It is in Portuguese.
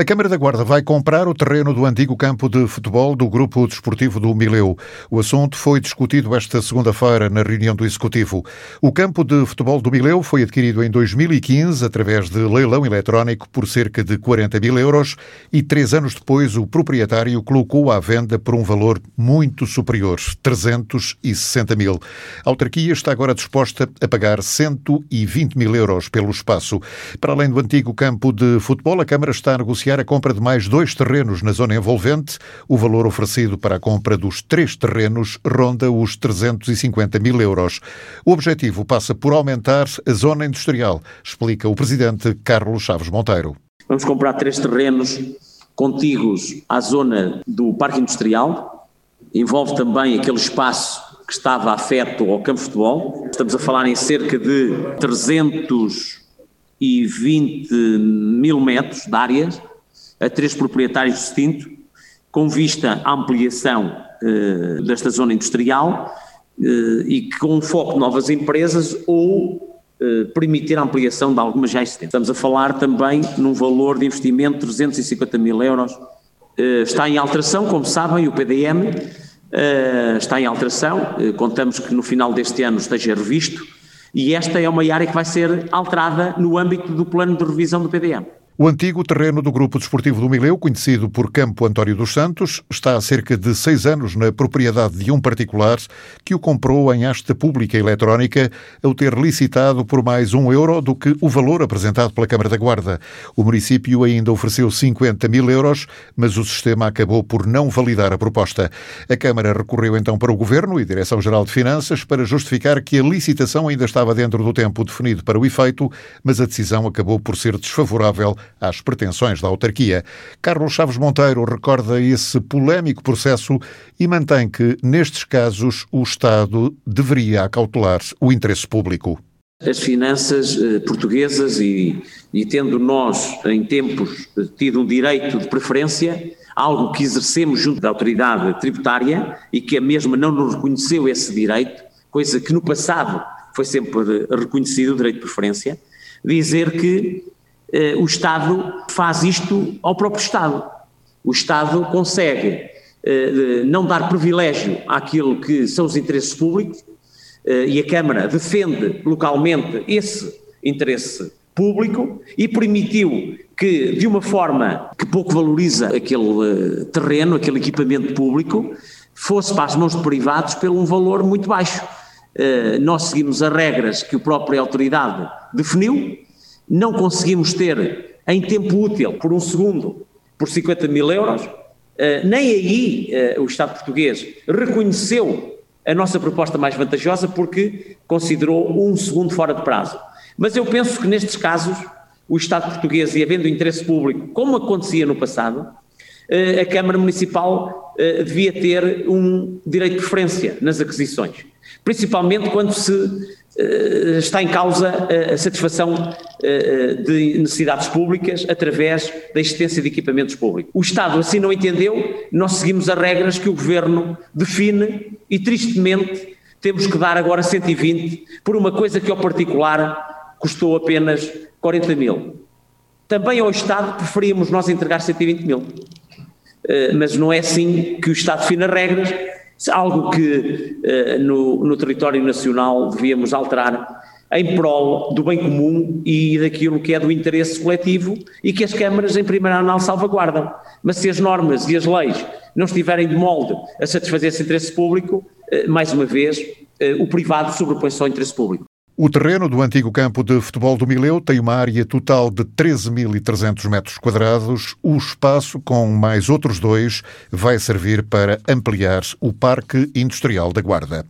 A Câmara da Guarda vai comprar o terreno do antigo campo de futebol do Grupo Desportivo do Mileu. O assunto foi discutido esta segunda-feira na reunião do Executivo. O campo de futebol do Mileu foi adquirido em 2015 através de leilão eletrónico por cerca de 40 mil euros e três anos depois o proprietário colocou à venda por um valor muito superior, 360 mil. A autarquia está agora disposta a pagar 120 mil euros pelo espaço. Para além do antigo campo de futebol, a Câmara está a negociar a compra de mais dois terrenos na zona envolvente. O valor oferecido para a compra dos três terrenos ronda os 350 mil euros. O objetivo passa por aumentar a zona industrial, explica o presidente Carlos Chaves Monteiro. Vamos comprar três terrenos contíguos à zona do Parque Industrial. Envolve também aquele espaço que estava afeto ao campo de futebol. Estamos a falar em cerca de 320 mil metros de áreas a três proprietários distintos, com vista à ampliação eh, desta zona industrial eh, e com foco de novas empresas ou eh, permitir a ampliação de algumas já existentes. Estamos a falar também num valor de investimento de 350 mil euros. está em alteração, como sabem, o PDM está em alteração, contamos que no final deste ano esteja revisto e esta é uma área que vai ser alterada no âmbito do plano de revisão do PDM. O antigo terreno do Grupo Desportivo do Mileu, conhecido por Campo António dos Santos, está há cerca de seis anos na propriedade de um particular que o comprou em asta pública eletrónica ao ter licitado por mais um euro do que o valor apresentado pela Câmara da Guarda. O município ainda ofereceu 50 mil euros, mas o sistema acabou por não validar a proposta. A Câmara recorreu então para o Governo e Direção-Geral de Finanças para justificar que a licitação ainda estava dentro do tempo definido para o efeito, mas a decisão acabou por ser desfavorável às pretensões da autarquia. Carlos Chaves Monteiro recorda esse polémico processo e mantém que, nestes casos, o Estado deveria acautelar o interesse público. As finanças eh, portuguesas e, e tendo nós, em tempos, tido um direito de preferência, algo que exercemos junto da autoridade tributária e que a mesma não nos reconheceu esse direito, coisa que no passado foi sempre reconhecido o direito de preferência, dizer que eh, o Estado faz isto ao próprio Estado. O Estado consegue eh, não dar privilégio àquilo que são os interesses públicos eh, e a Câmara defende localmente esse interesse público e permitiu que, de uma forma que pouco valoriza aquele terreno, aquele equipamento público, fosse para as mãos de privados pelo um valor muito baixo. Nós seguimos as regras que a própria autoridade definiu, não conseguimos ter em tempo útil, por um segundo, por 50 mil euros, uh, nem aí uh, o Estado português reconheceu a nossa proposta mais vantajosa porque considerou um segundo fora de prazo. Mas eu penso que nestes casos, o Estado português, e havendo interesse público, como acontecia no passado, uh, a Câmara Municipal devia ter um direito de preferência nas aquisições, principalmente quando se eh, está em causa a satisfação eh, de necessidades públicas através da existência de equipamentos públicos. O Estado assim não entendeu, nós seguimos as regras que o Governo define e, tristemente, temos que dar agora 120 por uma coisa que, ao particular, custou apenas 40 mil. Também ao Estado preferíamos nós entregar 120 mil. Eh, mas não é assim que o Estado define as regras algo que uh, no, no território nacional devíamos alterar em prol do bem comum e daquilo que é do interesse coletivo e que as câmaras em primeira análise salvaguardam. Mas se as normas e as leis não estiverem de molde a satisfazer esse interesse público, eh, mais uma vez, eh, o privado sobrepõe-se ao interesse público. O terreno do antigo campo de futebol do Mileu tem uma área total de 13.300 metros quadrados. O espaço, com mais outros dois, vai servir para ampliar o Parque Industrial da Guarda.